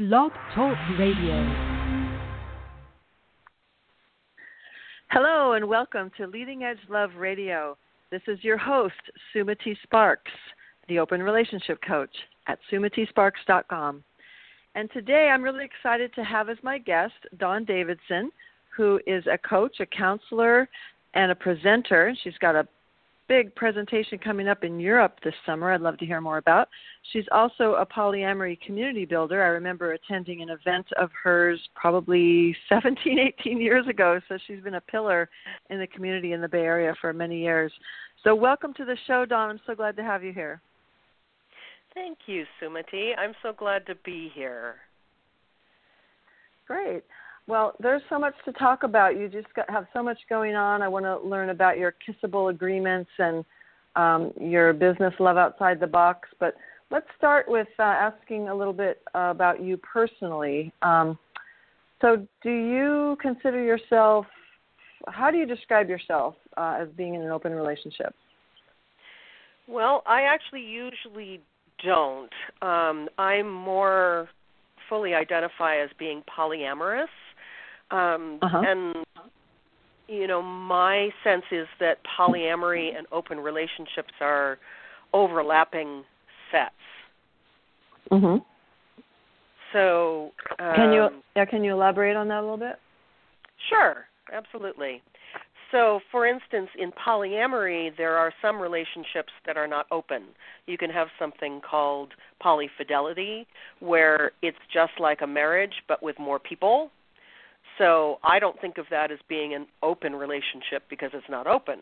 Blog Talk Radio. Hello and welcome to Leading Edge Love Radio. This is your host, Sumati Sparks, the open relationship coach at sumatisparks.com. And today I'm really excited to have as my guest Dawn Davidson, who is a coach, a counselor, and a presenter. She's got a big presentation coming up in Europe this summer I'd love to hear more about. She's also a polyamory community builder. I remember attending an event of hers probably 17, 18 years ago, so she's been a pillar in the community in the Bay Area for many years. So, welcome to the show, Dawn. I'm so glad to have you here. Thank you, Sumati. I'm so glad to be here. Great. Well, there's so much to talk about. You just got, have so much going on. I want to learn about your kissable agreements and um, your business love outside the box. But let's start with uh, asking a little bit uh, about you personally. Um, so, do you consider yourself? How do you describe yourself uh, as being in an open relationship? Well, I actually usually don't. Um, I'm more fully identify as being polyamorous. Um, uh-huh. And you know, my sense is that polyamory and open relationships are overlapping sets. Mhm. So um, can you um, yeah can you elaborate on that a little bit? Sure, absolutely. So, for instance, in polyamory, there are some relationships that are not open. You can have something called polyfidelity, where it's just like a marriage but with more people. So I don't think of that as being an open relationship because it's not open.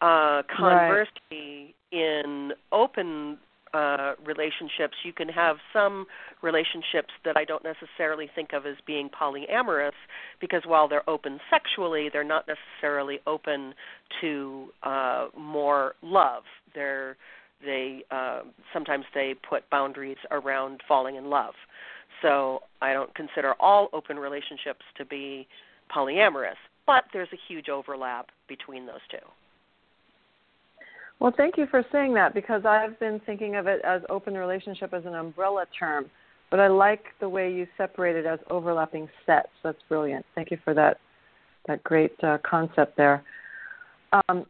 Uh, conversely, right. in open uh, relationships, you can have some relationships that I don't necessarily think of as being polyamorous because while they're open sexually, they're not necessarily open to uh, more love. They're they uh, sometimes they put boundaries around falling in love. So I don't consider all open relationships to be polyamorous, but there's a huge overlap between those two. Well, thank you for saying that because I've been thinking of it as open relationship as an umbrella term, but I like the way you separate it as overlapping sets. That's brilliant. Thank you for that that great uh, concept there. Um,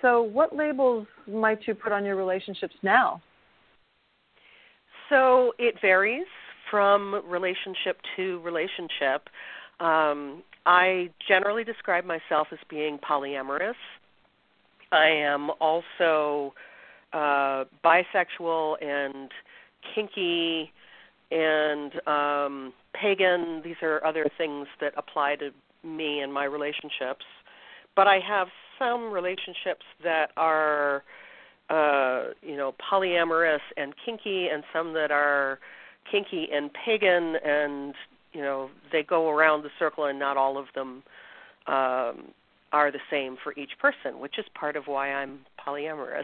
so, what labels might you put on your relationships now? So it varies from relationship to relationship. Um, I generally describe myself as being polyamorous. I am also uh, bisexual and kinky and um, pagan. These are other things that apply to me and my relationships. But I have some relationships that are, uh, you know, polyamorous and kinky, and some that are kinky and pagan, and you know they go around the circle, and not all of them um, are the same for each person, which is part of why I'm polyamorous.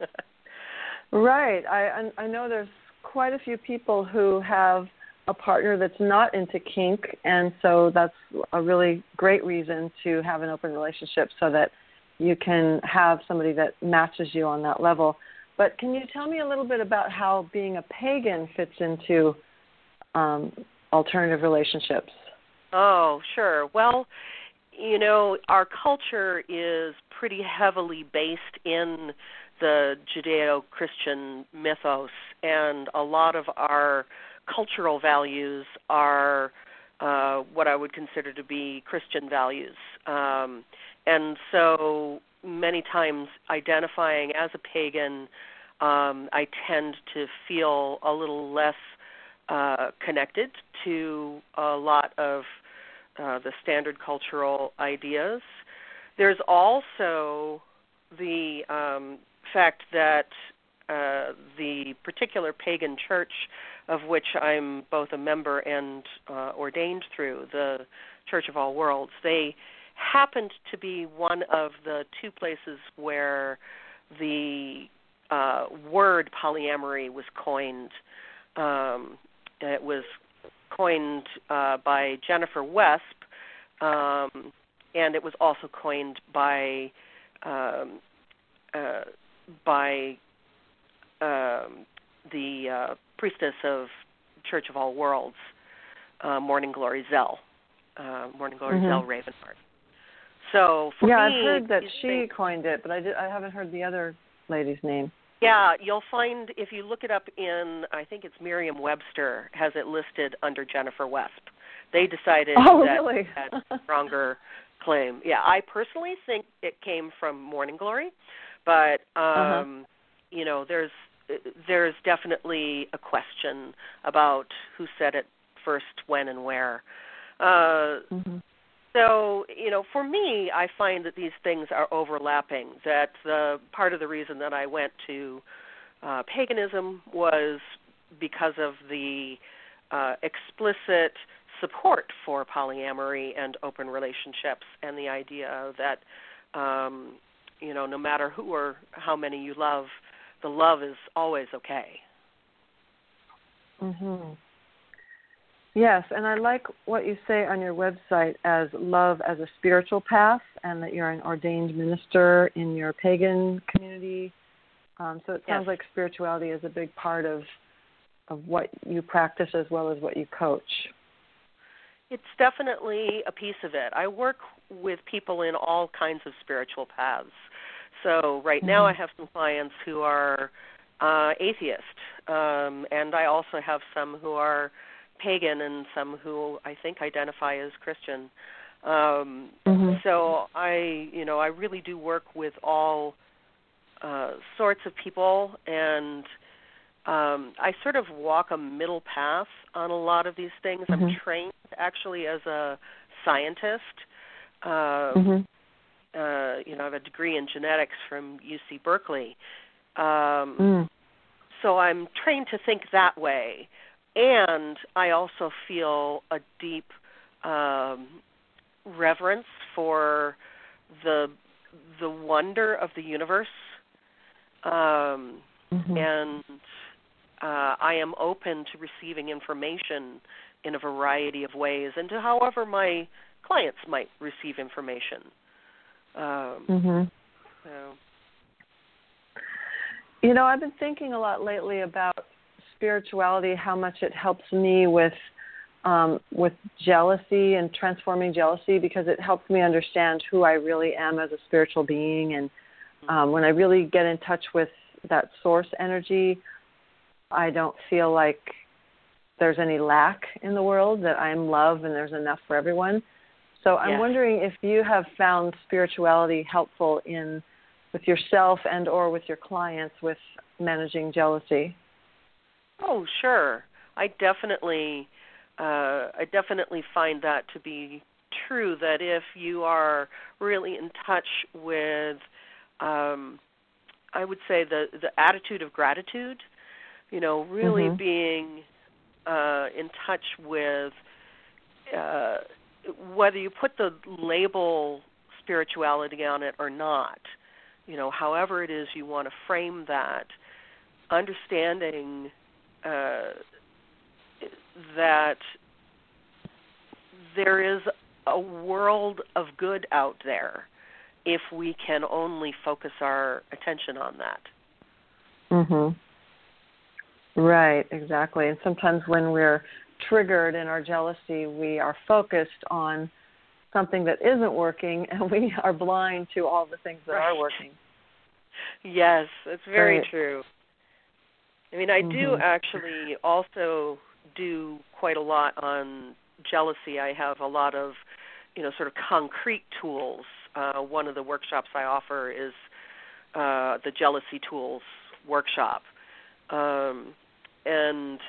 right. I I know there's quite a few people who have a partner that's not into kink, and so that's a really great reason to have an open relationship so that you can have somebody that matches you on that level. But can you tell me a little bit about how being a pagan fits into um, alternative relationships? Oh, sure. Well, you know, our culture is pretty heavily based in the Judeo Christian mythos, and a lot of our cultural values are uh, what I would consider to be Christian values. Um, and so many times identifying as a pagan, um, I tend to feel a little less uh, connected to a lot of uh, the standard cultural ideas. There's also the um, fact that uh, the particular pagan church of which I'm both a member and uh, ordained through, the Church of All Worlds, they happened to be one of the two places where the uh, word polyamory was coined. Um, it was coined uh, by Jennifer Wesp, um, and it was also coined by um, uh, by um, the uh, priestess of Church of All Worlds, uh, Morning Glory Zell, uh, Morning Glory mm-hmm. Zell Ravenheart. So for yeah, me, I've heard that she coined it, but I did, I haven't heard the other lady's name. Yeah, you'll find if you look it up in I think it's Merriam-Webster has it listed under Jennifer Wesp. They decided oh, that really? had stronger claim. Yeah, I personally think it came from Morning Glory, but Uh-huh. um, uh-huh. you know, there's there's definitely a question about who said it first, when, and where. Uh, mm-hmm. So, you know, for me, I find that these things are overlapping. That the part of the reason that I went to uh, paganism was because of the uh, explicit support for polyamory and open relationships, and the idea that, um, you know, no matter who or how many you love, the love is always okay. Mhm. Yes, and I like what you say on your website as love as a spiritual path, and that you're an ordained minister in your pagan community. Um, so it sounds yes. like spirituality is a big part of of what you practice as well as what you coach. It's definitely a piece of it. I work with people in all kinds of spiritual paths. So right mm-hmm. now I have some clients who are uh, atheist, um, and I also have some who are pagan and some who I think identify as Christian. Um, mm-hmm. So I, you know, I really do work with all uh, sorts of people, and um, I sort of walk a middle path on a lot of these things. Mm-hmm. I'm trained actually as a scientist. Um, mm-hmm. uh, you know, I have a degree in genetics from UC Berkeley. Um, mm. So I'm trained to think that way and I also feel a deep um, reverence for the the wonder of the universe, um, mm-hmm. and uh, I am open to receiving information in a variety of ways, and to however my clients might receive information. Um, mm-hmm. so. You know, I've been thinking a lot lately about spirituality, how much it helps me with um, with jealousy and transforming jealousy because it helps me understand who I really am as a spiritual being. And um, when I really get in touch with that source energy, I don't feel like there's any lack in the world, that I'm love and there's enough for everyone. So I'm yes. wondering if you have found spirituality helpful in with yourself and or with your clients with managing jealousy. Oh, sure. I definitely, uh, I definitely find that to be true. That if you are really in touch with, um, I would say the the attitude of gratitude, you know, really mm-hmm. being uh, in touch with uh, whether you put the label spirituality on it or not, you know, however it is you want to frame that, understanding uh, that there is a world of good out there if we can only focus our attention on that. Mhm. Right, exactly. And sometimes when we're triggered in our jealousy, we are focused on something that isn't working and we are blind to all the things that right. are working. Yes, that's very right. true. I mean, I mm-hmm. do actually also do quite a lot on jealousy. I have a lot of, you know, sort of concrete tools. Uh, one of the workshops I offer is uh, the jealousy tools workshop, um, and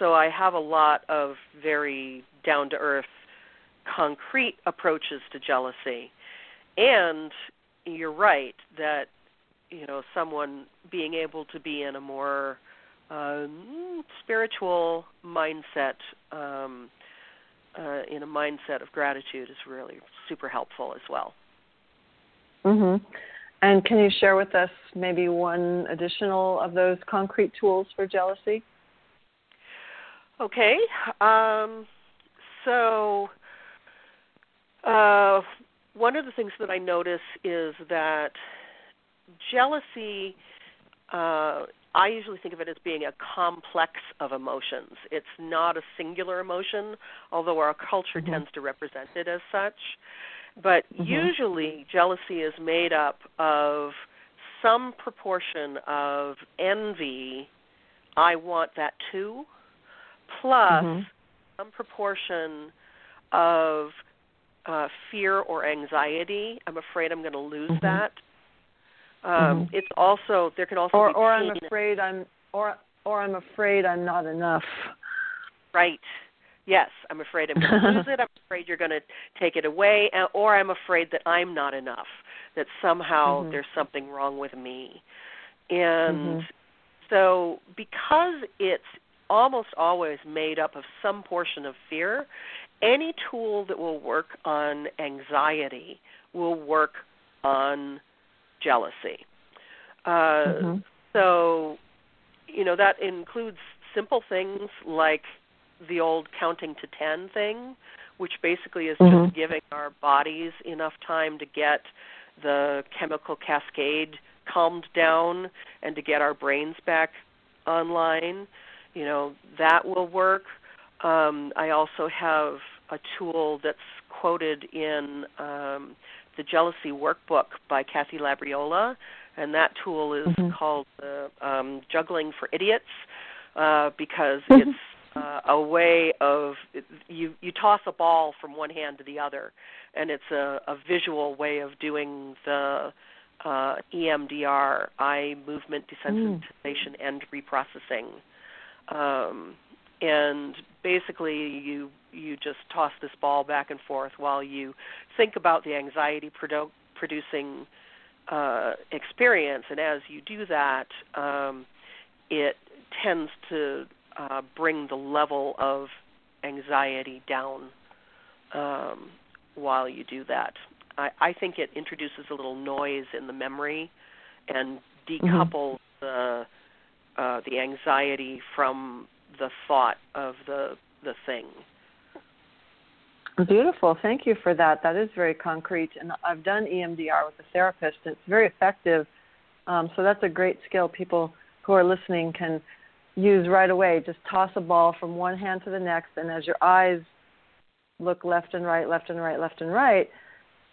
so I have a lot of very down to earth, concrete approaches to jealousy. And you're right that you know someone being able to be in a more um, spiritual mindset um, uh, in a mindset of gratitude is really super helpful as well. Mhm. And can you share with us maybe one additional of those concrete tools for jealousy? Okay. Um, so, uh, one of the things that I notice is that jealousy, uh, I usually think of it as being a complex of emotions. It's not a singular emotion, although our culture mm-hmm. tends to represent it as such. But mm-hmm. usually, jealousy is made up of some proportion of envy, I want that too, plus mm-hmm. some proportion of uh, fear or anxiety. I'm afraid I'm going to lose mm-hmm. that. Um, mm-hmm. It's also there can also or be or. I'm afraid I'm or or I'm afraid I'm not enough. Right. Yes, I'm afraid I'm going to lose it. I'm afraid you're going to take it away, or I'm afraid that I'm not enough. That somehow mm-hmm. there's something wrong with me. And mm-hmm. so, because it's almost always made up of some portion of fear, any tool that will work on anxiety will work on jealousy. Uh, mm-hmm. So, you know, that includes simple things like the old counting to 10 thing, which basically is mm-hmm. just giving our bodies enough time to get the chemical cascade calmed down and to get our brains back online. You know, that will work. Um, I also have a tool that's quoted in um, the Jealousy Workbook by Kathy Labriola, and that tool is mm-hmm. called uh, um, Juggling for Idiots uh, because it's uh, a way of you you toss a ball from one hand to the other, and it's a, a visual way of doing the uh, EMDR, eye movement desensitization mm. and reprocessing. Um, and basically, you you just toss this ball back and forth while you think about the anxiety produ- producing uh, experience, and as you do that, um, it tends to uh, bring the level of anxiety down um, while you do that. I, I think it introduces a little noise in the memory and decouples mm-hmm. the uh, the anxiety from the thought of the the thing. Beautiful. Thank you for that. That is very concrete. And I've done EMDR with a therapist. It's very effective. Um, so that's a great skill people who are listening can use right away. Just toss a ball from one hand to the next, and as your eyes look left and right, left and right, left and right,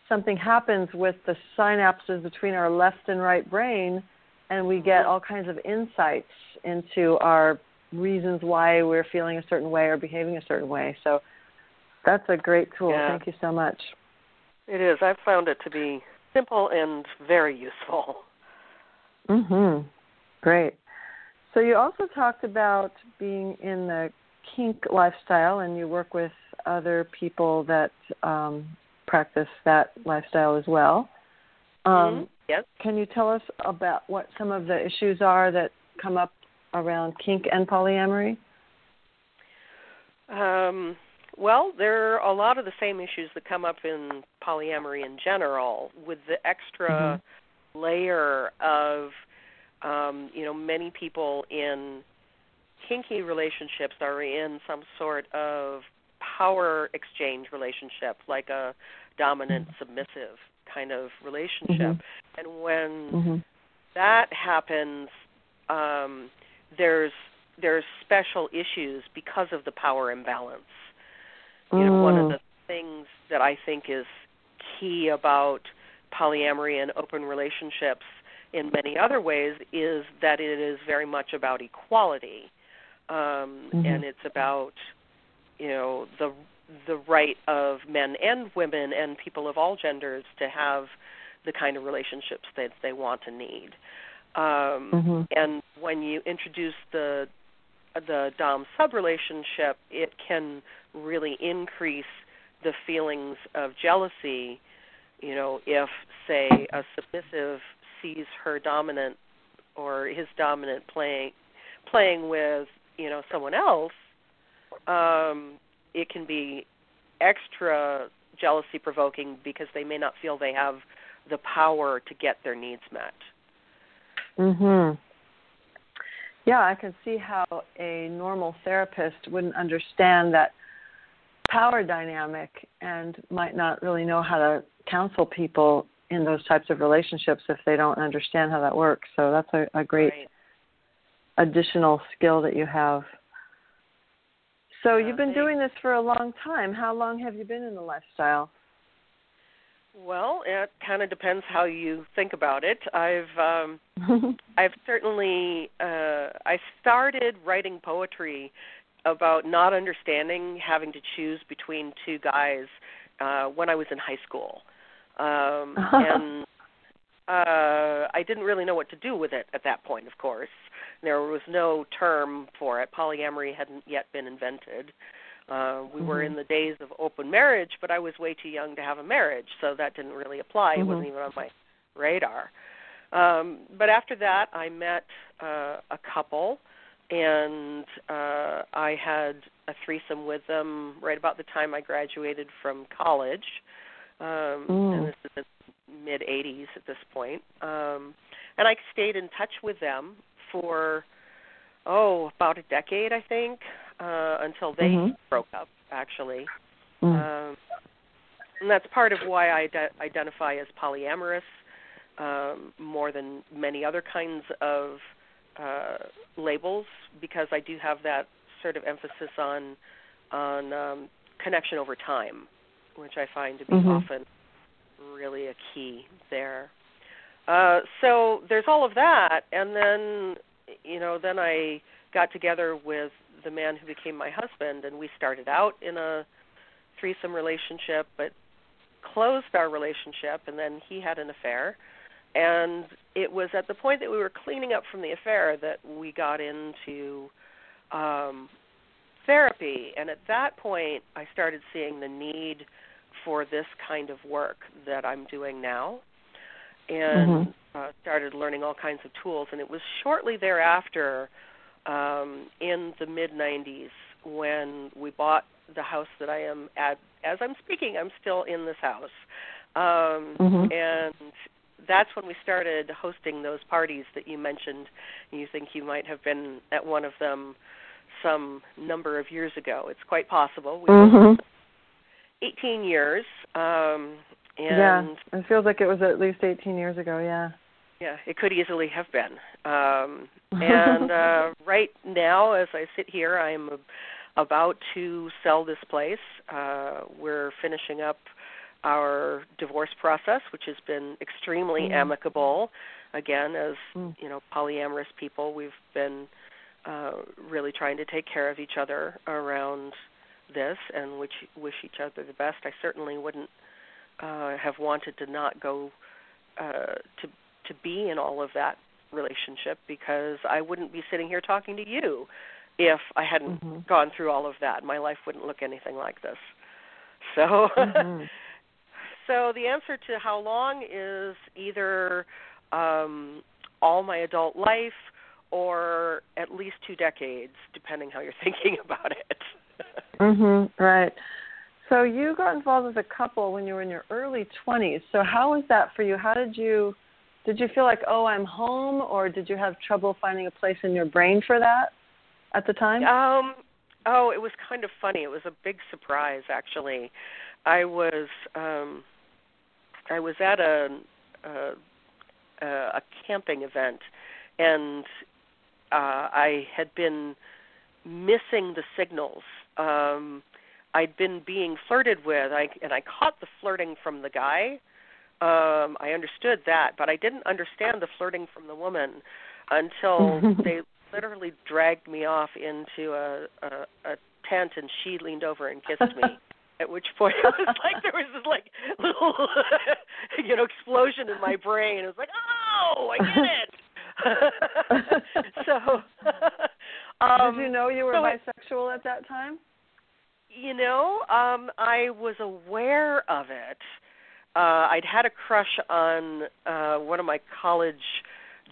something happens with the synapses between our left and right brain, and we get all kinds of insights into our reasons why we're feeling a certain way or behaving a certain way. So that's a great tool. Yeah. Thank you so much. It is. I've found it to be simple and very useful. Mhm. Great. So you also talked about being in the kink lifestyle, and you work with other people that um, practice that lifestyle as well. Um, mm-hmm. Yes. Can you tell us about what some of the issues are that come up around kink and polyamory? Um, well, there are a lot of the same issues that come up in polyamory in general, with the extra mm-hmm. layer of um, you know, many people in kinky relationships are in some sort of power exchange relationship, like a dominant mm-hmm. submissive kind of relationship. Mm-hmm. And when mm-hmm. that happens, um, there's there's special issues because of the power imbalance. You know, one of Mm. the things that I think is key about polyamory and open relationships in many other ways is that it is very much about equality, um, mm-hmm. and it's about you know the the right of men and women and people of all genders to have the kind of relationships that they want and need. Um, mm-hmm. And when you introduce the the dom sub relationship, it can really increase the feelings of jealousy. You know, if say a submissive sees her dominant or his dominant playing playing with you know someone else, um, it can be extra jealousy provoking because they may not feel they have the power to get their needs met. Mhm. Yeah, I can see how a normal therapist wouldn't understand that power dynamic and might not really know how to counsel people in those types of relationships if they don't understand how that works. So that's a, a great right. additional skill that you have. So Yeah, you've been thanks. doing this for a long time. How long have you been in the lifestyle? Well, it kind of depends how you think about it. I've um I've certainly uh I started writing poetry about not understanding having to choose between two guys uh when I was in high school. Um and uh I didn't really know what to do with it at that point, of course. There was no term for it. Polyamory hadn't yet been invented. Uh we were in the days of open marriage, but I was way too young to have a marriage, so that didn't really apply. It wasn't Mhm. even on my radar. Um but after that I met uh a couple and uh I had a threesome with them right about the time I graduated from college. Um Mm. and this is in mid 80s at this point. Um and I stayed in touch with them for oh, about a decade I think, uh until they Mhm. broke up actually. Mm. Um, and that's part of why I de- identify as polyamorous um, more than many other kinds of uh, labels because I do have that sort of emphasis on on um, connection over time, which I find to be Mhm. often really a key there. Uh, so there's all of that, and then you know then I got together with the man who became my husband, and we started out in a threesome relationship, but closed our relationship, and then he had an affair. And it was at the point that we were cleaning up from the affair that we got into um, therapy. And at that point, I started seeing the need for this kind of work that I'm doing now, and Mhm. uh, started learning all kinds of tools. And it was shortly thereafter, um, in the mid 90s, when we bought the house that I am at. As I'm speaking, I'm still in this house. Um, Mhm. And that's when we started hosting those parties that you mentioned. You think you might have been at one of them some number of years ago. It's quite possible. We Mhm. 18 years. Um, Yeah, and it feels like it was at least 18 years ago. Yeah. Yeah, it could easily have been. Um, and uh, right now, as I sit here, I'm about to sell this place. Uh, we're finishing up our divorce process, which has been extremely Mm. amicable. Again, as Mm. you know, polyamorous people, we've been uh, really trying to take care of each other around this and which wish each other the best. I certainly wouldn't uh, have wanted to not go uh, to to be in all of that relationship because I wouldn't be sitting here talking to you if I hadn't Mhm. gone through all of that. My life wouldn't look anything like this. So Mhm. so the answer to how long is either um all my adult life or at least two decades depending how you're thinking about it. Mhm. Right. So you got involved with a couple when you were in your early 20s. So how was that for you? How did you did you feel like, "Oh, I'm home," or did you have trouble finding a place in your brain for that at the time? Um oh, it was kind of funny. It was a big surprise actually. I was um I was at a a, a camping event and uh I had been missing the signals. Um I'd been being flirted with I and I caught the flirting from the guy. Um I understood that, but I didn't understand the flirting from the woman until they literally dragged me off into a, a a tent and she leaned over and kissed me. At which point it was like there was this like little you know explosion in my brain. It was like, oh, I get it. so, um, did you know you were so bisexual at that time? you know, um, I was aware of it, uh, I'd had a crush on uh, one of my college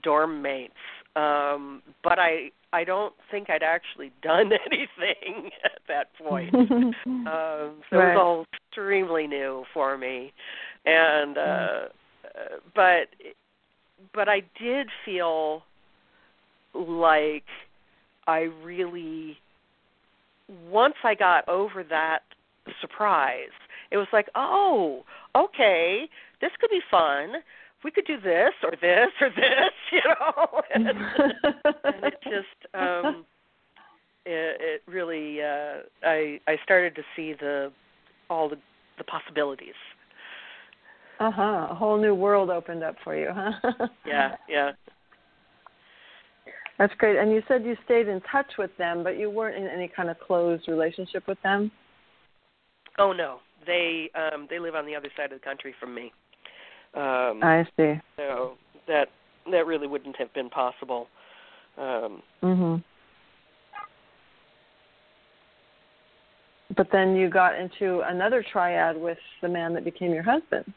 dorm mates, um, but I I don't think I'd actually done anything at that point. um, so Right. it was all extremely new for me, and uh, uh, but but I did feel like I really once I got over that surprise, it was like, oh, okay, this could be fun. We could do this or this or this, you know. and, and it just um it, it really uh I I started to see the all the the possibilities. uh huh. A whole new world opened up for you, huh? Yeah, yeah. That's great. And you said you stayed in touch with them, but you weren't in any kind of closed relationship with them. Oh no. They um they live on the other side of the country from me. Um I see. so that that really wouldn't have been possible. Um Mhm. But then you got into another triad with the man that became your husband.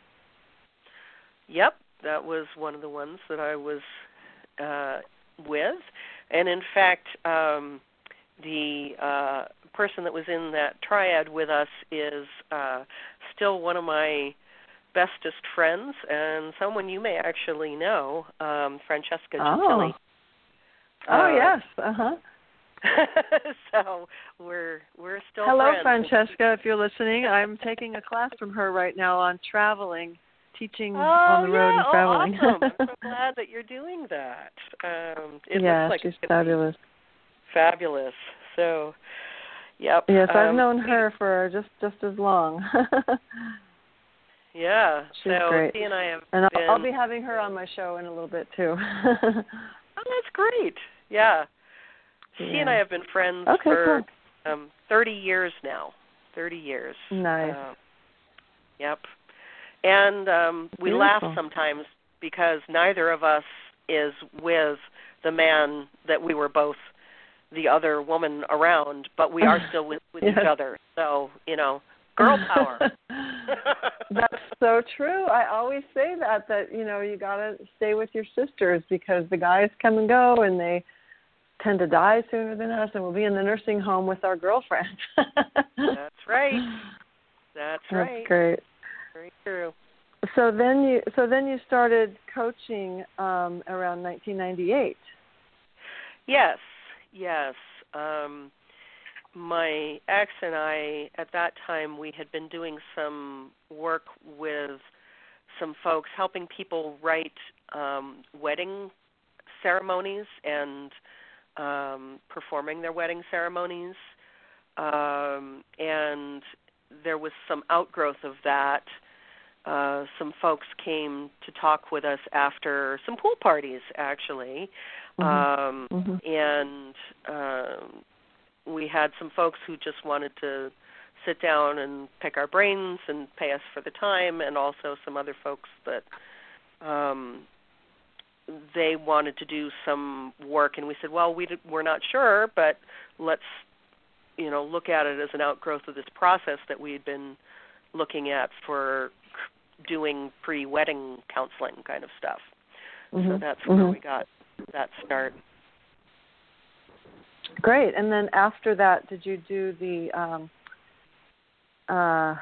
Yep, that was one of the ones that I was uh, with, and in fact, um, the uh, person that was in that triad with us is uh, still one of my bestest friends, and someone you may actually know, um, Francesca Oh. Gentili. Oh Uh, yes. Uh huh. so we're we're still Hello, friends. Francesca. If you're listening, I'm taking a class from her right now on traveling, teaching Oh, on the road yeah. and traveling. Oh, awesome. I'm so glad that you're doing that. Um, it yeah, looks like she's it's fabulous. fabulous. So, yep. Yes, I've um, known her for just just as long. Yeah. She's so great. she and I have and been. I'll, be having her on my show in a little bit too. Oh, that's great. Yeah. She and I have been friends Okay, for um 30 years now. 30 years. Nice. Uh, yep. And um we laugh sometimes because neither of us is with the man that we were both the other woman around, but we are still with, with Yes. each other. So, you know, girl power. That's so true. I always say that that you know you got to stay with your sisters because the guys come and go and they tend to die sooner than us and we'll be in the nursing home with our girlfriends. That's right. That's right. That's great. Very true. So then you so then you started coaching um around 1998. Yes, yes. Um, my ex and I, at that time, we had been doing some work with some folks, helping people write um, wedding ceremonies and um, performing their wedding ceremonies. Um, and there was some outgrowth of that. Uh, some folks came to talk with us after some pool parties, actually. Um, Mhm. and um, we had some folks who just wanted to sit down and pick our brains and pay us for the time, and also some other folks that um, they wanted to do some work, and we said, well, we d- we're not sure, but let's you know look at it as an outgrowth of this process that we had been looking at for doing pre-wedding counseling kind of stuff. So Mhm. that's where Mhm. we got that start. Great. And then after that, did you do the um uh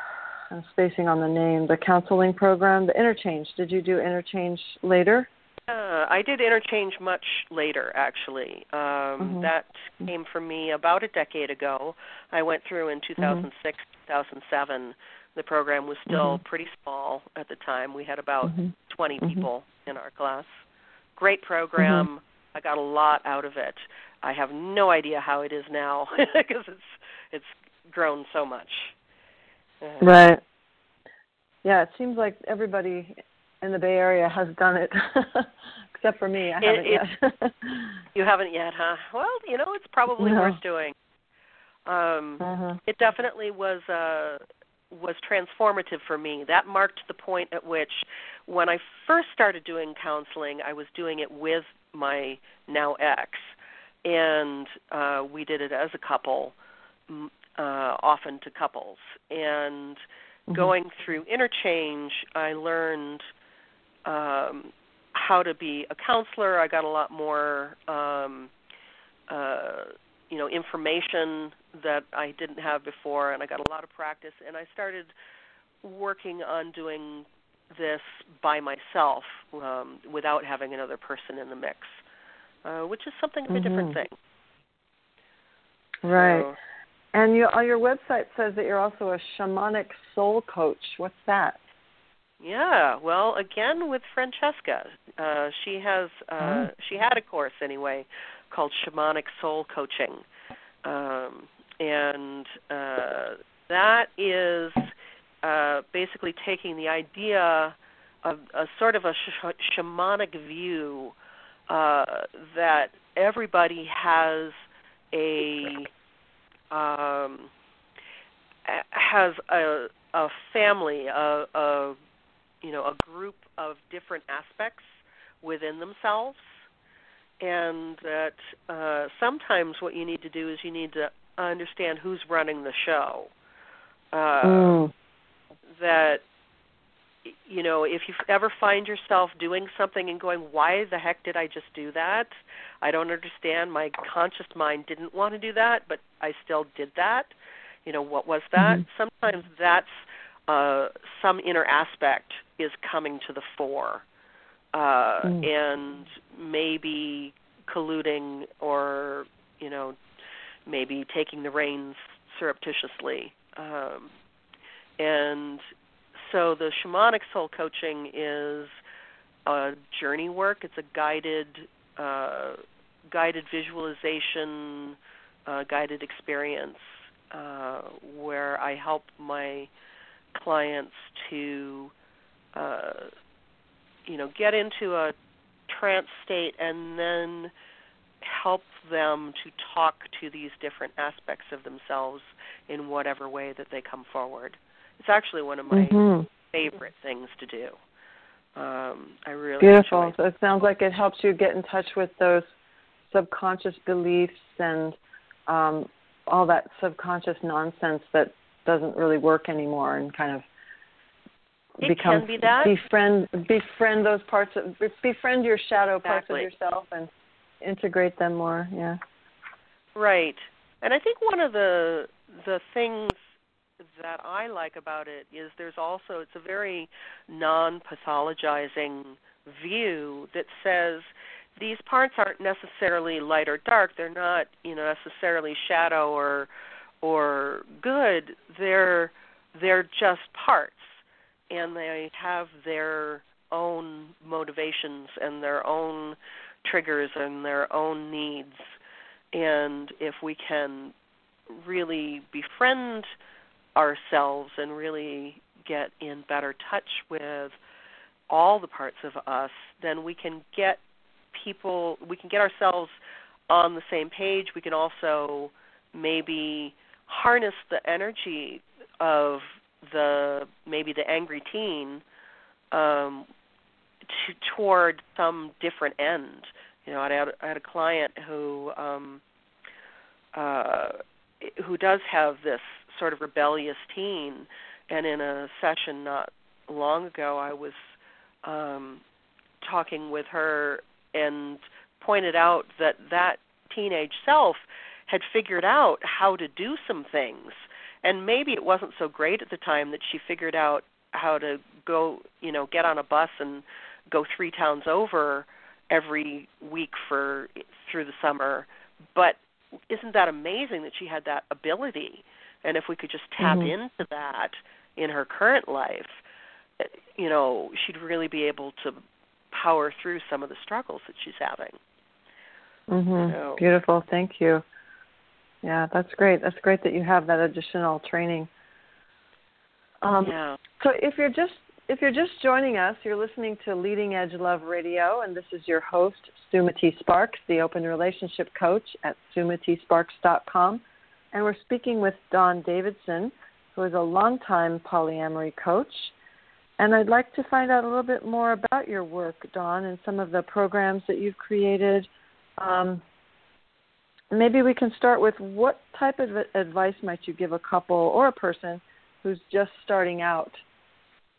I'm spacing on the name, the counseling program, the interchange. Did you do interchange later? Uh, I did interchange much later, actually. Um, Mhm. That came from me about a decade ago. I went through in 2006, 2007. The program was still Mhm. pretty small at the time. We had about Mhm. 20 Mhm. people in our class. Great program. I got a lot out of it. I have no idea how it is now because it's it's grown so much. Uh, Right. Yeah, it seems like everybody in the Bay Area has done it, except for me. I It- haven't it- yet. You haven't yet, huh? Well, you know, it's probably No. worth doing. Um, uh-huh. it definitely was uh, was transformative for me. That marked the point at which, when I first started doing counseling, I was doing it with my now ex, and uh, we did it as a couple, uh, often to couples, and mm-hmm. going through interchange, I learned um, how to be a counselor. I got a lot more, um, uh, you know, information that I didn't have before, and I got a lot of practice. And I started working on doing this by myself um, without having another person in the mix, uh, which is something of a mm-hmm. different thing. Right. So, and you, on your website says that you're also a shamanic soul coach. What's that? Yeah, well, again with Francesca, uh, she has uh, oh. she had a course anyway called Shamanic Soul Coaching, um, and uh, that is uh, basically taking the idea of a sort of a sh- shamanic view uh, that everybody has a um, has a a family, a, a you know a group of different aspects within themselves, and that uh, sometimes what you need to do is you need to understand who's running the show. Uh, mm. That you know, if you ever find yourself doing something and going, "Why the heck did I just do that? I don't understand. My conscious mind didn't want to do that, but I still did that." You know, what was that? Mm-hmm. Sometimes that's uh, some inner aspect is coming to the fore, uh, mm. and maybe colluding or you know maybe taking the reins surreptitiously. Um, and so the shamanic soul coaching is a journey work. It's a guided uh, guided visualization, uh, guided experience uh, where I help my clients to uh, you know get into a trance state and then help them to talk to these different aspects of themselves in whatever way that they come forward. It's actually one of my mm-hmm. favorite things to do. Um, I really beautiful. So it sounds like it helps you get in touch with those subconscious beliefs and um, all that subconscious nonsense that doesn't really work anymore, and kind of it become can be that. befriend befriend those parts of befriend your shadow exactly. parts of yourself and integrate them more. Yeah. Right. And I think one of the the things that I like about it is there's also it's a very non-pathologizing view that says these parts aren't necessarily light or dark. They're not, you know, necessarily shadow or or good. They're they're just parts and they have their own motivations and their own triggers and their own needs. And if we can really befriend ourselves and really get in better touch with all the parts of us, then we can get people, we can get ourselves on the same page. We can also maybe harness the energy of the maybe the angry teen um, to, toward some different end. You know, I had, I had a client who um, uh, who does have this sort of rebellious teen, and in a session not long ago, I was um, talking with her and pointed out that that teenage self had figured out how to do some things and maybe it wasn't so great at the time that she figured out how to go you know get on a bus and go three towns over every week for through the summer. But isn't that amazing that she had that ability? And if we could just tap mm-hmm. into that in her current life you know she'd really be able to power through some of the struggles that she's having. Mhm so, beautiful. Thank you yeah, that's great. That's great that you have that additional training. Um, yeah. So if you're just if you're just joining us, you're listening to Leading Edge Love Radio, and this is your host, Sumati Sparks, the Open Relationship Coach at sumatisparks.com. And we're speaking with Dawn Davidson, who is a longtime polyamory coach. And I'd like to find out a little bit more about your work, Dawn, and some of the programs that you've created. Um, maybe we can start with what type of advice might you give a couple or a person who's just starting out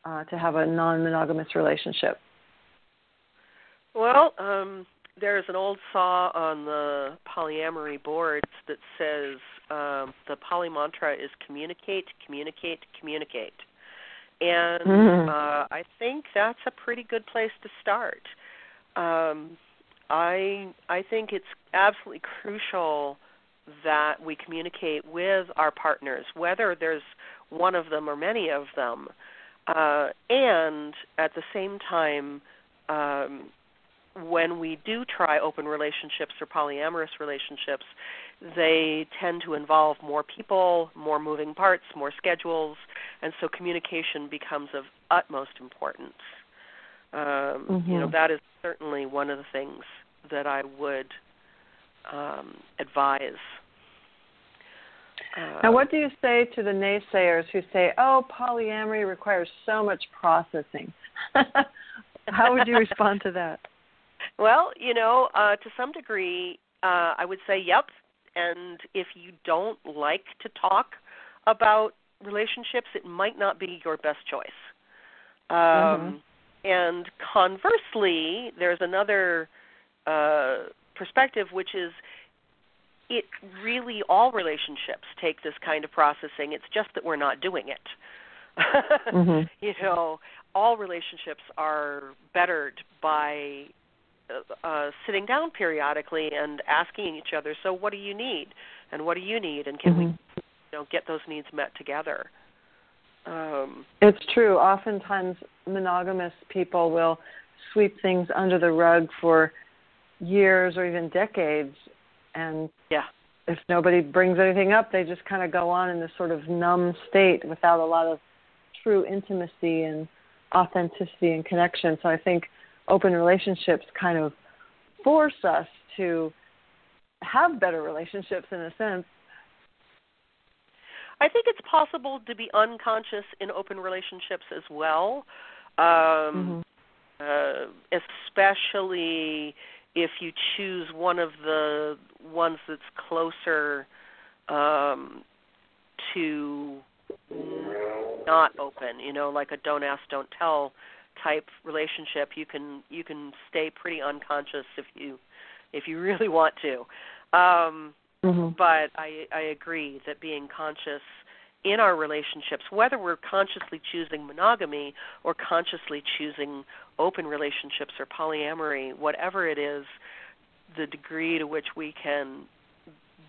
uh, to have a non-monogamous relationship? Well, um, there's an old saw on the polyamory boards that says um, the poly mantra is communicate, communicate, communicate. And mm-hmm. uh, I think that's a pretty good place to start. Um, I I think it's absolutely crucial that we communicate with our partners, whether there's one of them or many of them, uh, and at the same time, um, when we do try open relationships or polyamorous relationships, they tend to involve more people, more moving parts, more schedules, and so communication becomes of utmost importance. Um, mm-hmm. You know, that is certainly one of the things that I would um, advise. Uh, now, what do you say to the naysayers who say, "Oh, polyamory requires so much processing"? How would you respond to that? Well, you know, uh, to some degree, uh, I would say, yep. And if you don't like to talk about relationships, it might not be your best choice. Um, mm-hmm. And conversely, there's another uh, perspective, which is it really all relationships take this kind of processing. It's just that we're not doing it. mm-hmm. You know, all relationships are bettered by uh, uh, sitting down periodically and asking each other, so what do you need, and what do you need, and can mm-hmm. we, you know, get those needs met together? Um, it's true. Oftentimes, monogamous people will sweep things under the rug for years or even decades, and yeah, if nobody brings anything up, they just kind of go on in this sort of numb state without a lot of true intimacy and authenticity and connection. So I think open relationships kind of force us to have better relationships in a sense. I think it's possible to be unconscious in open relationships as well, um, mm-hmm. uh, especially if you choose one of the ones that's closer um, to not open. You know, like a don't ask, don't tell type relationship, you can you can stay pretty unconscious if you if you really want to. Um, mm-hmm. But I I agree that being conscious in our relationships, whether we're consciously choosing monogamy or consciously choosing open relationships or polyamory, whatever it is, the degree to which we can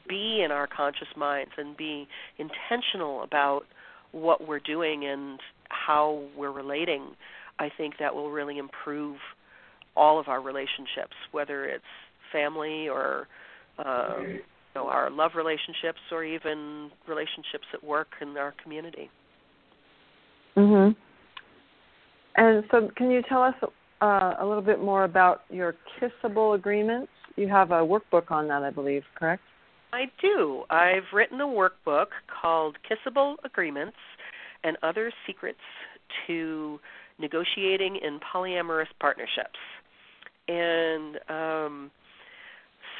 be in our conscious minds and be intentional about what we're doing and how we're relating I think that will really improve all of our relationships, whether it's family or you know our love relationships or even relationships at work in our community. Mhm. And so, can you tell us uh, a little bit more about your kissable agreements? You have a workbook on that, I believe, correct? I do. I've written a workbook called Kissable Agreements and Other Secrets to negotiating in polyamorous partnerships. And um,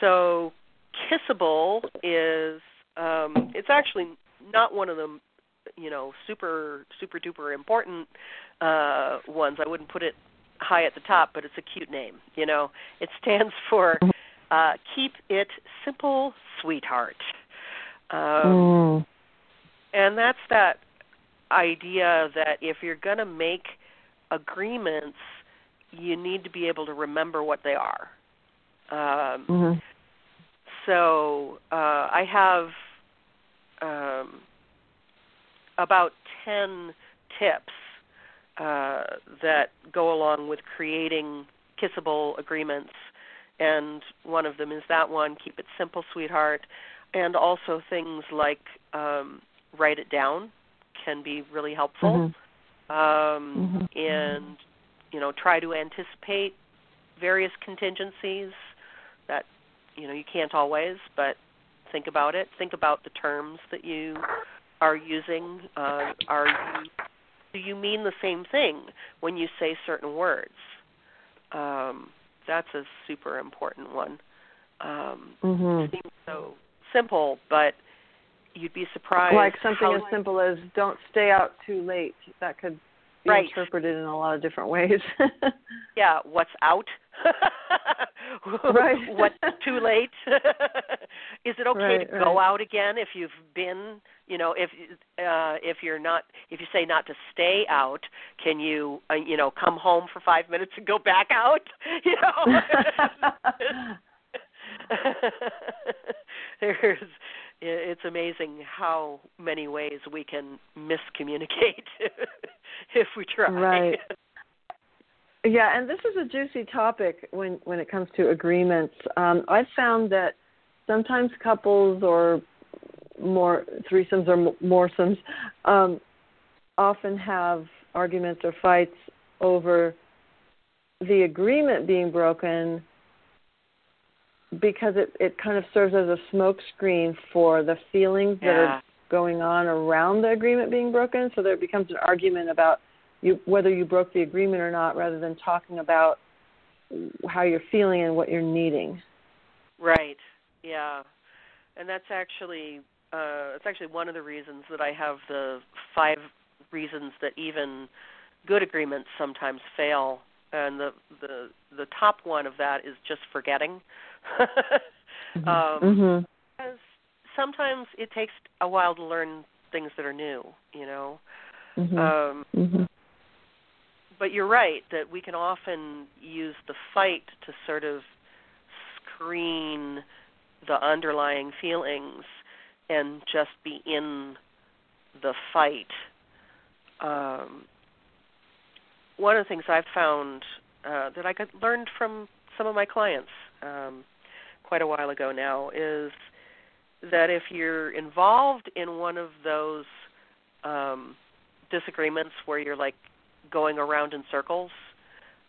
so, kissable is um, it's actually not one of the you know super super duper important uh, ones. I wouldn't put it high at the top, but it's a cute name. You know, it stands for uh, "Keep It Simple, Sweetheart," um, mm. and that's that idea that if you're going to make agreements, you need to be able to remember what they are. Um, mm-hmm. So uh, I have um, about 10 tips uh, that go along with creating kissable agreements. And one of them is that one keep it simple, sweetheart. And also things like um, write it down can be really helpful. Mm-hmm um, mm-hmm. and you know try to anticipate various contingencies that you know you can't always, but think about it. Think about the terms that you are using. Uh, are you do you mean the same thing when you say certain words? Um, that's a super important one. Um, mm-hmm. Seems so simple, but you'd be surprised. Like something as simple as "Don't stay out too late." That could be Right. interpreted in a lot of different ways. yeah, what's out? Right. what's too late? Is it okay Right, to go out again if you've been, you know, if uh if you're not if you say not to stay out, can you uh, you know, come home for 5 minutes and go back out? You know. There's it's amazing how many ways we can miscommunicate if we try. Right. Yeah, and this is a juicy topic when when it comes to agreements. Um, I've found that sometimes couples or more threesomes or moresomes um, often have arguments or fights over the agreement being broken because it it kind of serves as a smokescreen for the feelings that are going on around the agreement being broken. So there becomes an argument about you whether you broke the agreement or not, rather than talking about how you're feeling and what you're needing. Right. Yeah. And that's actually uh it's actually one of the reasons that I have the five reasons that even good agreements sometimes fail and the the the top one of that is just forgetting. um Mhm. because sometimes it takes a while to learn things that are new, you know. Mhm. Um mhm. But you're right that we can often use the fight to sort of screen the underlying feelings and just be in the fight. Um, one of the things I've found uh, that I got learned from some of my clients um, quite a while ago now is that if you're involved in one of those um, disagreements where you're like going around in circles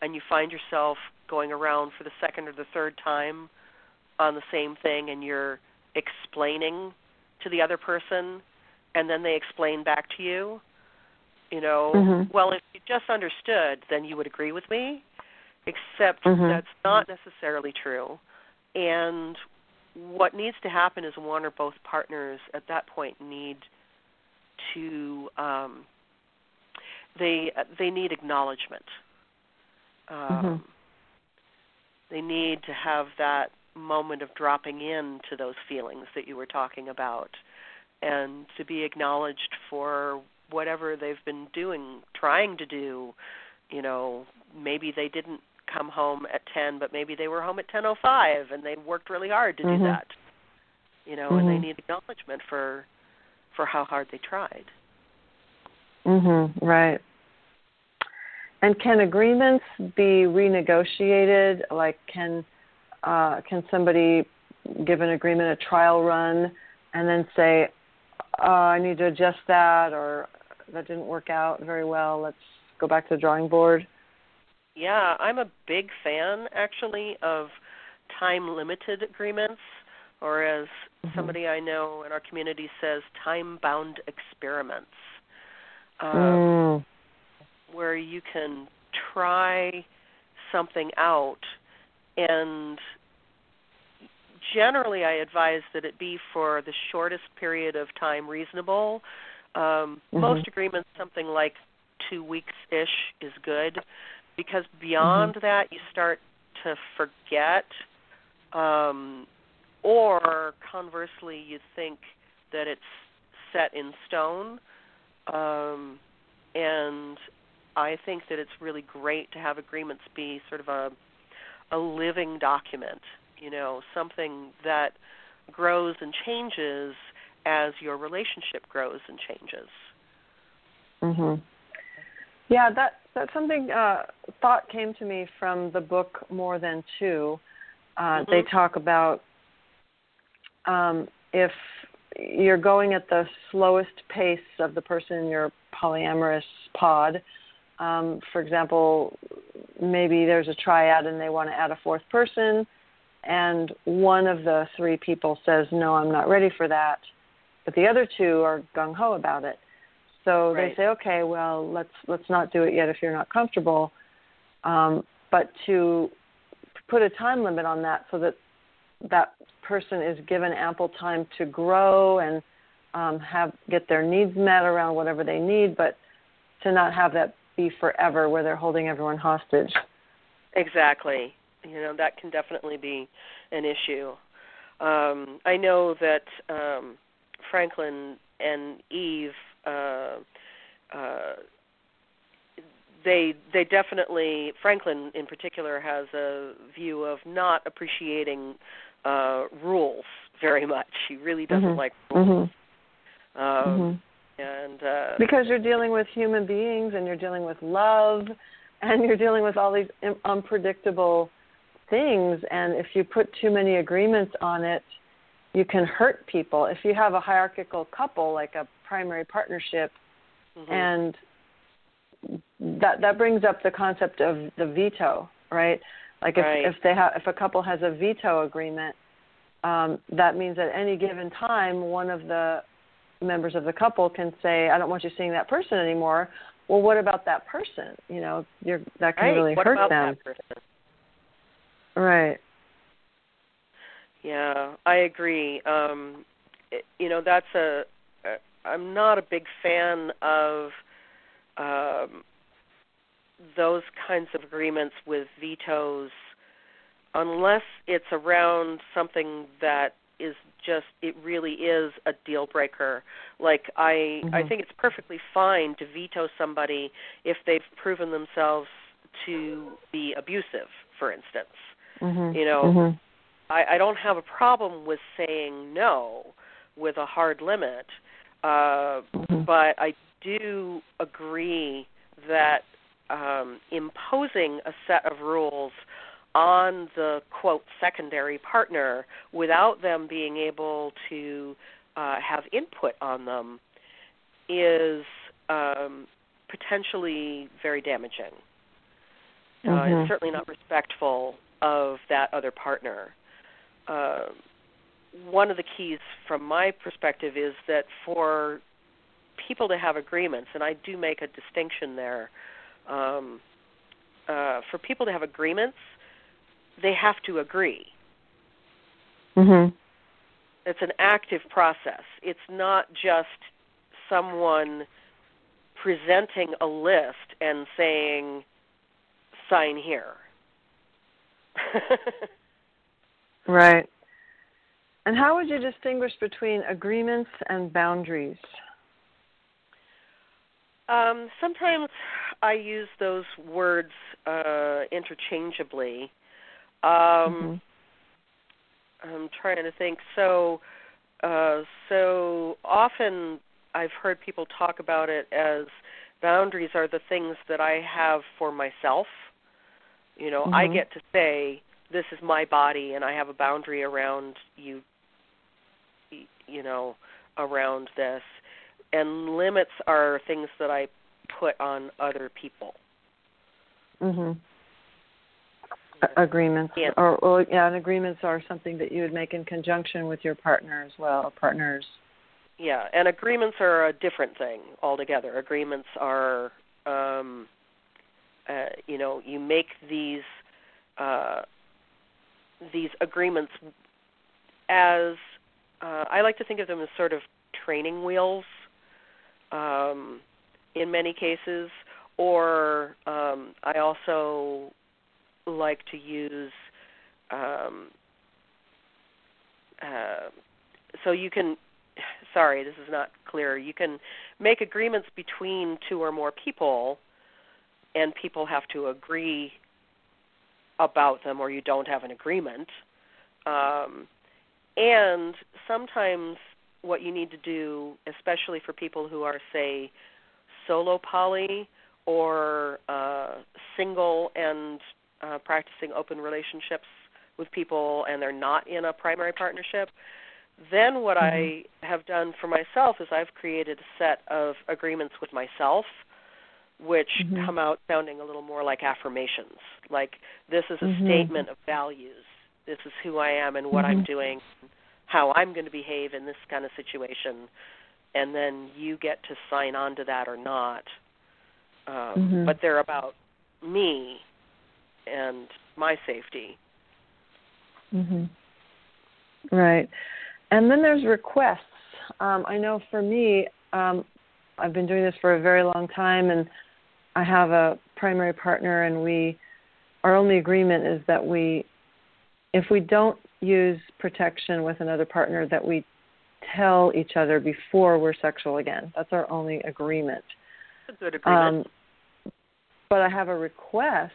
and you find yourself going around for the second or the third time on the same thing and you're explaining to the other person and then they explain back to you you know Mhm. well if you just understood then you would agree with me except Mhm. that's not necessarily true and what needs to happen is one or both partners at that point need to um they they need acknowledgement um Mhm. they need to have that moment of dropping in to those feelings that you were talking about and to be acknowledged for whatever they've been doing trying to do you know maybe they didn't come home at 10 but maybe they were home at 10:05 and they worked really hard to do Mhm. that you know and they Mhm. need acknowledgement for for how hard they tried Mhm. Right. And can agreements be renegotiated? Like, can uh, can somebody give an agreement a trial run and then say, oh, "I need to adjust that," or "That didn't work out very well. Let's go back to the drawing board." Yeah, I'm a big fan actually of time limited agreements, or as Mhm. somebody I know in our community says, time bound experiments, um, Mm. Where you can try something out. And generally, I advise that it be for the shortest period of time reasonable. Um, Mhm. Most agreements, something like two weeks ish, is good because beyond that you start to forget um or conversely you think that it's set in stone um and I think that it's really great to have agreements be sort of a a living document, you know, something that grows and changes as your relationship grows and changes. Mhm. Yeah, that that's something uh thought came to me from the book More Than Two. Uh they Mhm. talk about um if you're going at the slowest pace of the person in your polyamorous pod, um, for example, maybe there's a triad and they want to add a fourth person and one of the three people says, No, I'm not ready for that but the other two are gung ho about it. So Right. they say, okay, well, let's let's not do it yet if you're not comfortable. Um, but to put a time limit on that so that that person is given ample time to grow and um, have get their needs met around whatever they need, but to not have that be forever where they're holding everyone hostage. Exactly. You know that can definitely be an issue. Um, I know that um, Franklin and Eve. Uh, uh, they they definitely Franklin in particular has a view of not appreciating uh rules very much. He really doesn't Mhm. like rules. Mhm. Um Mhm. And uh Because you're dealing with human beings and you're dealing with love and you're dealing with all these unpredictable things and if you put too many agreements on it, you can hurt people. If you have a hierarchical couple like a primary partnership mhm. and that that brings up the concept of the veto, right? Like if Right. if they have if a couple has a veto agreement, um, that means at any given time one of the members of the couple can say, "I don't want you seeing that person anymore." Well, what about that person? You know, you're that can right. really what hurt them, right? Yeah, I agree. Um, it, you know, that's a. a I'm not a big fan of um, those kinds of agreements with vetoes, unless it's around something that is just it really is a deal breaker. Like I, I Mhm. think it's perfectly fine to veto somebody if they've proven themselves to be abusive, for instance. Mhm. You know, Mhm. I, I don't have a problem with saying no with a hard limit, uh, Mhm. but I do agree that um, imposing a set of rules on the quote secondary partner without them being able to uh, have input on them is um, potentially very damaging. Uh, Mhm. it's certainly not respectful of that other partner. Uh, one of the keys from my perspective is that for people to have agreements, and I do make a distinction there, um, uh, for people to have agreements, they have to agree. Mhm. It's an active process. It's not just someone presenting a list and saying, sign here. Right. And how would you distinguish between agreements and boundaries? Um, sometimes I use those words uh, interchangeably. Um, Mhm. I'm trying to think. So, uh, so often I've heard people talk about it as boundaries are the things that I have for myself. You know, I Mhm. get to say this is my body, and I have a boundary around you. You know, around this, and limits are things that I put on other people. Mhm. Agreements, or, or yeah, and agreements are something that you would make in conjunction with your partner as well, partners. Yeah, and agreements are a different thing altogether. Agreements are, um, uh, you know, you make these uh, these agreements as uh, I like to think of them as sort of training wheels. Um, in many cases, or um, I also like to use. Um, uh, so you can sorry, this is not clear. You can make agreements between two or more people, and people have to agree about them, or you don't have an agreement. Um, and sometimes what you need to do, especially for people who are, say, solo poly or uh, single and uh, practicing open relationships with people and they're not in a primary partnership, then what I have done for myself is I've created a set of agreements with myself which Mhm. come out sounding a little more like affirmations. Like this is a Mhm. statement of values. This is who I am and what I'm Mhm. doing, how I'm going to behave in this kind of situation, and then you get to sign on to that or not. Um, Mhm. But they're about me and my safety. Mhm. Right. And then there's requests. um, I know for me, um, I've been doing this for a very long time, and I have a primary partner, and we, our only agreement is that we, if we don't use protection with another partner, that we tell each other before we're sexual again. That's our only agreement. A good agreement. Um, but I have a request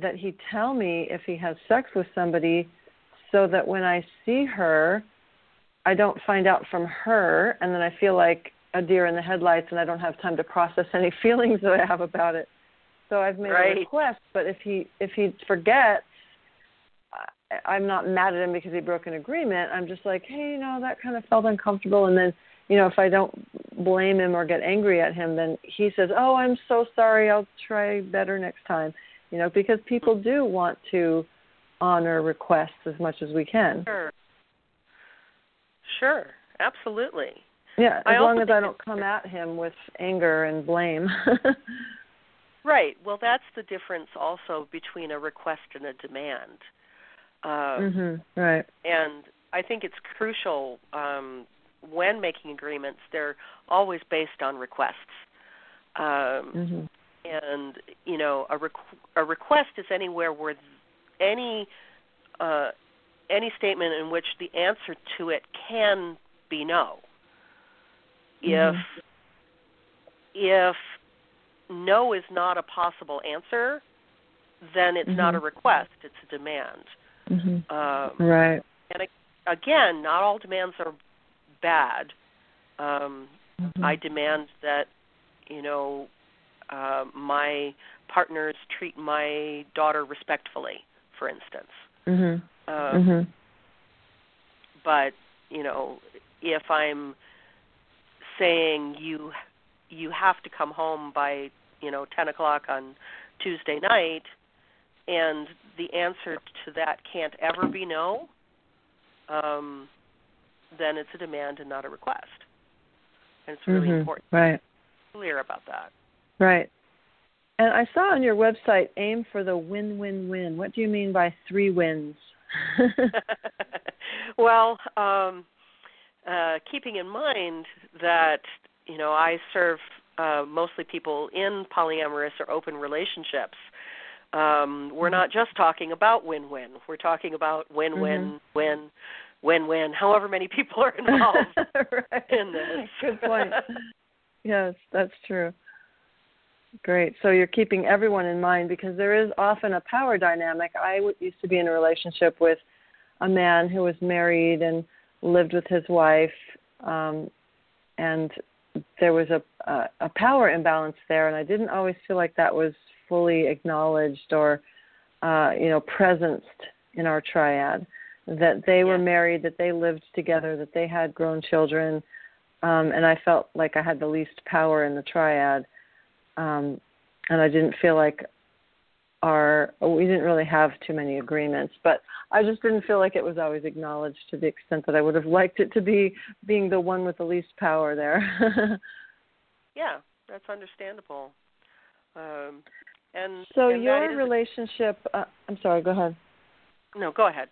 that he tell me if he has sex with somebody so that when I see her, I don't find out from her and then I feel like a deer in the headlights and I don't have time to process any feelings that I have about it. So I've made right. a request, but if he if he forgets, I'm not mad at him because he broke an agreement. I'm just like, hey, you know, that kind of felt uncomfortable. And then, you know, if I don't blame him or get angry at him, then he says, oh, I'm so sorry. I'll try better next time. You know, because people do want to honor requests as much as we can. Sure. Sure. Absolutely. Yeah, as long as I don't come at him with anger and blame. Right. Well, that's the difference also between a request and a demand. Um, mhm. Right. And I think it's crucial um, when making agreements. They're always based on requests. Um, Mhm. And you know, a, requ- a request is anywhere where th- any uh, any statement in which the answer to it can be no. If Mhm. if no is not a possible answer, then it's not a request; it's a demand. Mhm. Um, Right. and again, not all demands are bad. Um, Mhm. I demand that you know uh, my partners treat my daughter respectfully, for instance. Mhm. Um, Mhm. But you know, if I'm saying you you have to come home by you know ten o'clock on Tuesday night, and the answer to that can't ever be no, um, then it's a demand and not a request. And it's really Mhm. important Right. clear about that. Right. And I saw on your website aim for the win win win. What do you mean by three wins? well, um, uh, keeping in mind that you know I serve uh, mostly people in polyamorous or open relationships. Um, we're not just talking about win-win. We're talking about win-win, win, win-win. However many people are involved right. in this. Good point. yes, that's true. Great. So you're keeping everyone in mind because there is often a power dynamic. I used to be in a relationship with a man who was married and lived with his wife, um, and there was a, a a power imbalance there, and I didn't always feel like that was fully acknowledged or uh, you know presenced in our triad. That they were Yeah. married, that they lived together, that they had grown children, um, and I felt like I had the least power in the triad, um, and I didn't feel like our we didn't really have too many agreements, but I just didn't feel like it was always acknowledged to the extent that I would have liked it to be, being the one with the least power there. yeah, that's understandable. Um, and so and your is- relationship, uh, I'm sorry, go ahead. no, go ahead.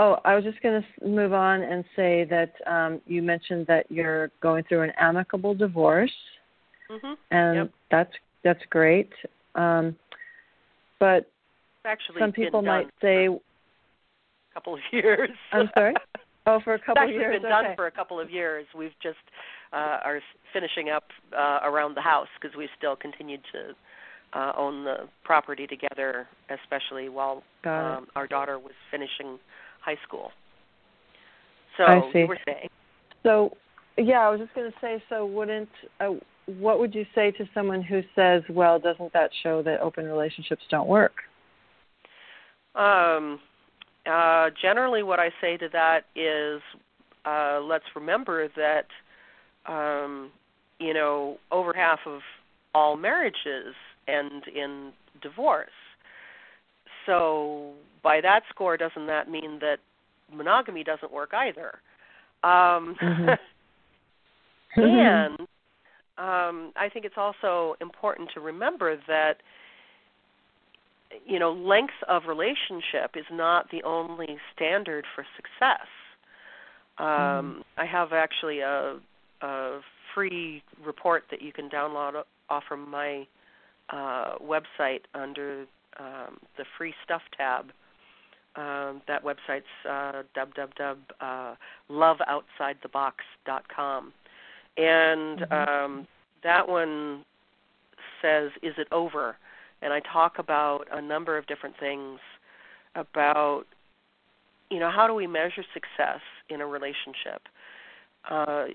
Oh, I was just going to move on and say that um, you mentioned that you're going through an amicable divorce. Hmm and Yep. that's that's great. Um, but Actually, some people might say, a couple of years. I'm sorry? "Oh, for a It's couple of years. actually years." been okay. done for a couple of years. We've just uh, are finishing up uh, around the house because we still continued to uh, own the property together, especially while um, our daughter was finishing high school. So I see. were saying, So, yeah, I was just going to say. So, wouldn't uh, what would you say to someone who says, "Well, doesn't that show that open relationships don't work?" um, uh, generally, what I say to that is, uh, let's remember that um, you know over half of all marriages end in divorce. So, by that score, doesn't that mean that monogamy doesn't work either? Um, Mhm. and um, I think it's also important to remember that you know length of relationship is not the only standard for success. Um, I have actually a, a free report that you can download off from my uh, website under um, the free stuff tab. Um, that website's uh, www.loveoutsidethebox.com, and Mm-hmm. um, that one says, "Is it over?" And I talk about a number of different things about, you know, how do we measure success in a relationship? Uh,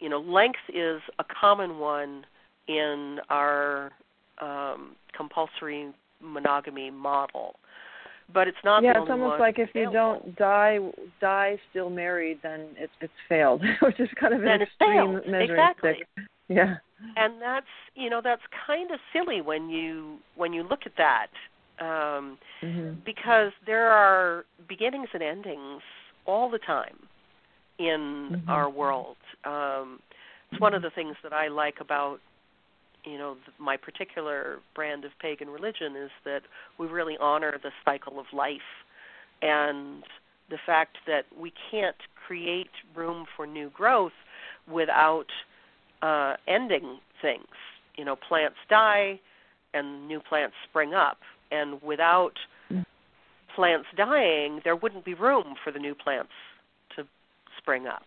you know, length is a common one in our um, compulsory monogamy model, but it's not yeah, it's almost one like if you don't die die still married, then it's it's failed, which is kind of an Then extreme measuring Exactly. stick. Yeah. and that's you know that's kind of silly when you when you look at that um, hmm because there are beginnings and endings all the time in Mhm. our world. Um, it's one of the things that I like about you know th- my particular brand of pagan religion is that we really honor the cycle of life and the fact that we can't create room for new growth without uh, ending things. You know, plants die and new plants spring up, and without plants dying, there wouldn't be room for the new plants to spring up.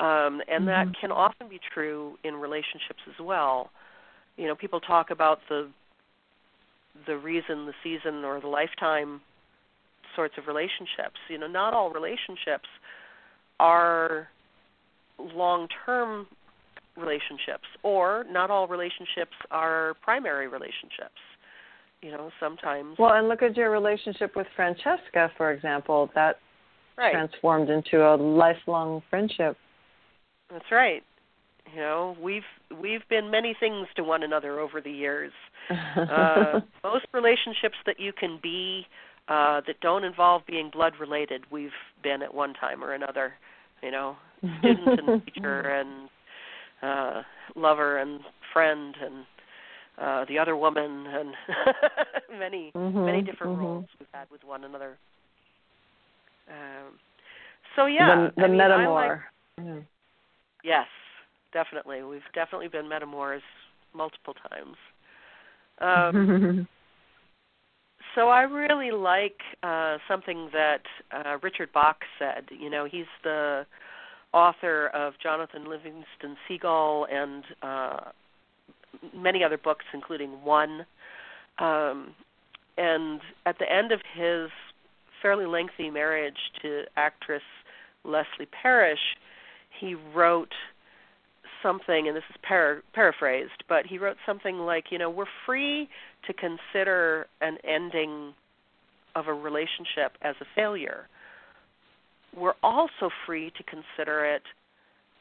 Um, and that Mhm. can often be true in relationships as well. You know, people talk about the the reason, the season, or the lifetime sorts of relationships. You know, not all relationships are long-term relationships, or not all relationships are primary relationships. You know, sometimes Well, and look at your relationship with Francesca, for example. That right. transformed into a lifelong friendship. That's right. You know, we've we've been many things to one another over the years. Uh, most relationships that you can be uh, that don't involve being blood related, we've been at one time or another. You know, student and teacher and uh, lover and friend and uh, the other woman and many Mhm, many different mhm. roles we've had with one another. Um, so yeah, the, the I mean, I like- metamor. Yeah. Yes, definitely. We've definitely been metamors multiple times. Um, so I really like uh, something that uh, Richard Bach said. You know, he's the author of Jonathan Livingston Seagull and uh, many other books, including One. Um, and at the end of his fairly lengthy marriage to actress Leslie Parrish, he wrote something, and this is para- paraphrased, but he wrote something like, you know, we're free to consider an ending of a relationship as a failure. We're also free to consider it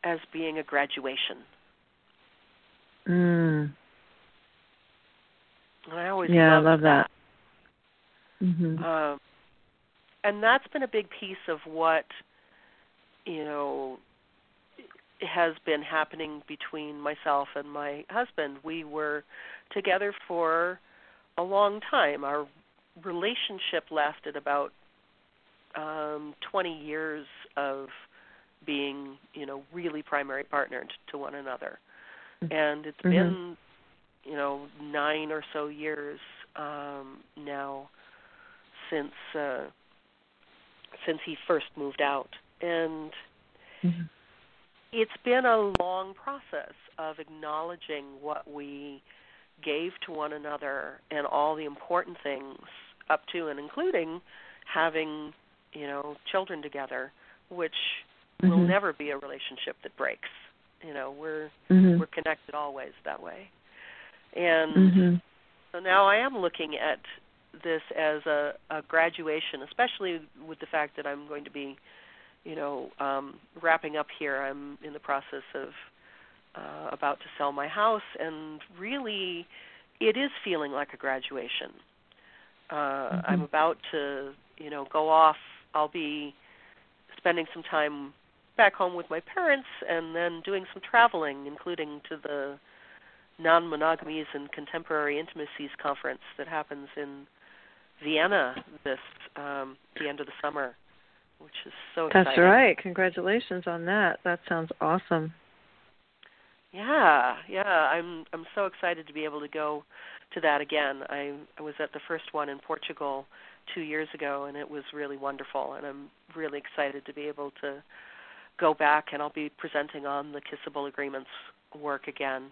as being a graduation. Mm. And I always Yeah, I love that. Mm-hmm. Um, and that's been a big piece of what you know has been happening between myself and my husband. We were together for a long time. Our relationship lasted about um 20 years of being, you know, really primary partnered to one another. And it's Mhm. been, you know, 9 or so years um now since uh since he first moved out and Mhm. It's been a long process of acknowledging what we gave to one another and all the important things up to and including having you know children together which will Mhm. never be a relationship that breaks you know we're Mhm. we're connected always that way and Mhm. so now I am looking at this as a, a graduation, especially with the fact that I'm going to be, you know, um, wrapping up here. I'm in the process of uh, about to sell my house, and really, it is feeling like a graduation. Uh, I'm Mhm. about to, you know, go off. I'll be spending some time back home with my parents, and then doing some traveling, including to the non-monogamies and contemporary intimacies conference that happens in Vienna this um, the end of the summer, which is so exciting. That's right. Congratulations on that. That sounds awesome. Yeah, yeah. I'm I'm so excited to be able to go to that again. I I was at the first one in Portugal two years ago, and it was really wonderful. And I'm really excited to be able to go back, and I'll be presenting on the kissable agreements work again.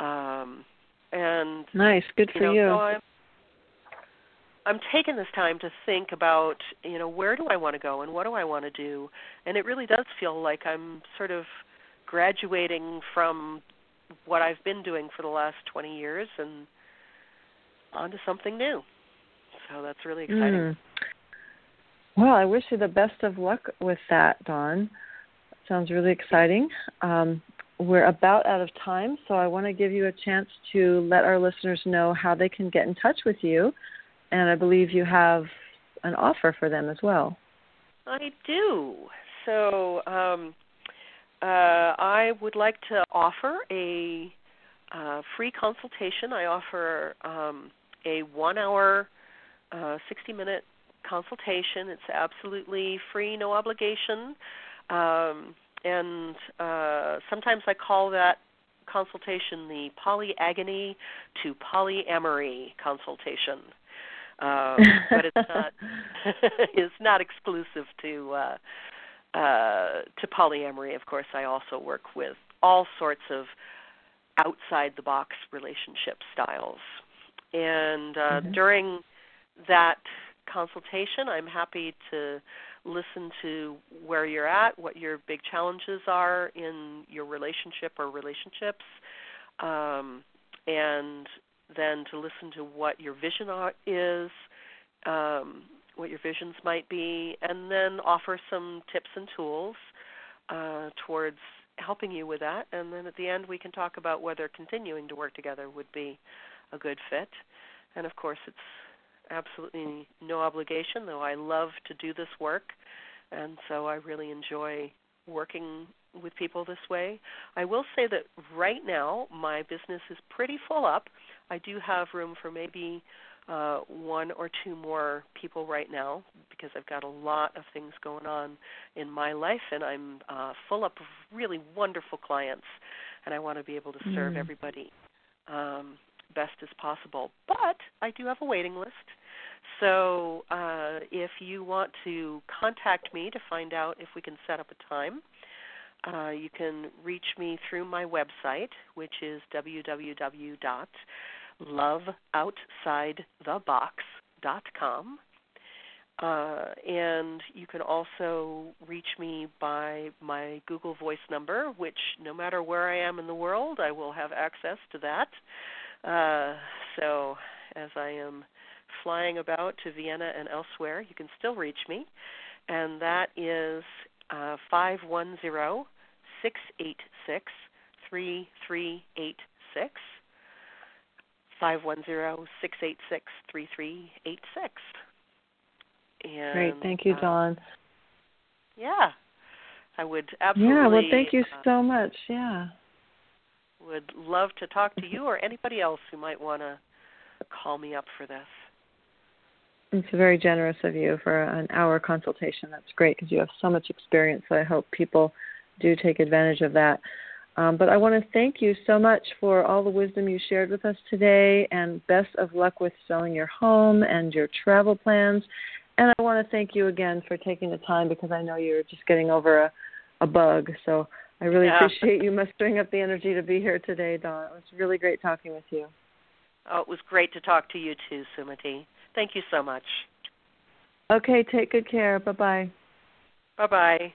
Um, and nice, good for you. Know, you. So I'm, taking this time to think about, you know, where do I want to go and what do I want to do, and it really does feel like I'm sort of graduating from what I've been doing for the last 20 years and onto something new. So that's really exciting. Mm. Well, I wish you the best of luck with that, Dawn. Sounds really exciting. Um, we're about out of time, so I want to give you a chance to let our listeners know how they can get in touch with you. And I believe you have an offer for them as well. I do. So um, uh, I would like to offer a uh, free consultation. I offer um, a one hour, uh, 60 minute consultation. It's absolutely free, no obligation. Um, and uh, sometimes I call that consultation the polyagony to polyamory consultation. Um, but it's not it's not exclusive to uh, uh, to polyamory. Of course, I also work with all sorts of outside the box relationship styles. And uh, mm-hmm. during that consultation, I'm happy to listen to where you're at, what your big challenges are in your relationship or relationships, um, and then to listen to what your vision is, um, what your visions might be, and then offer some tips and tools uh, towards helping you with that. And then at the end, we can talk about whether continuing to work together would be a good fit. And of course, it's absolutely no obligation, though I love to do this work. And so I really enjoy working with people this way. I will say that right now my business is pretty full up. I do have room for maybe uh, one or two more people right now because I've got a lot of things going on in my life, and I'm uh, full up of really wonderful clients, and I want to be able to serve mm. everybody um, best as possible. But I do have a waiting list. So uh, if you want to contact me to find out if we can set up a time, uh, you can reach me through my website, which is www.loveoutsidethebox.com. Uh, and you can also reach me by my Google Voice number, which no matter where I am in the world, I will have access to that. Uh, so as I am flying about to Vienna and elsewhere, you can still reach me, and that is uh, 510 686 3386. 510 686 3386. Great. Thank you, Dawn. Uh, yeah. I would absolutely. Yeah, well, thank you uh, so much. Yeah. Would love to talk to you or anybody else who might want to call me up for this. It's very generous of you for an hour consultation. That's great because you have so much experience. So I hope people do take advantage of that. Um, but I want to thank you so much for all the wisdom you shared with us today, and best of luck with selling your home and your travel plans. And I want to thank you again for taking the time because I know you're just getting over a, a bug. So I really yeah. appreciate you mustering up the energy to be here today, Dawn. It was really great talking with you. Oh, it was great to talk to you too, Sumati. Thank you so much. Okay, take good care. Bye bye. Bye bye.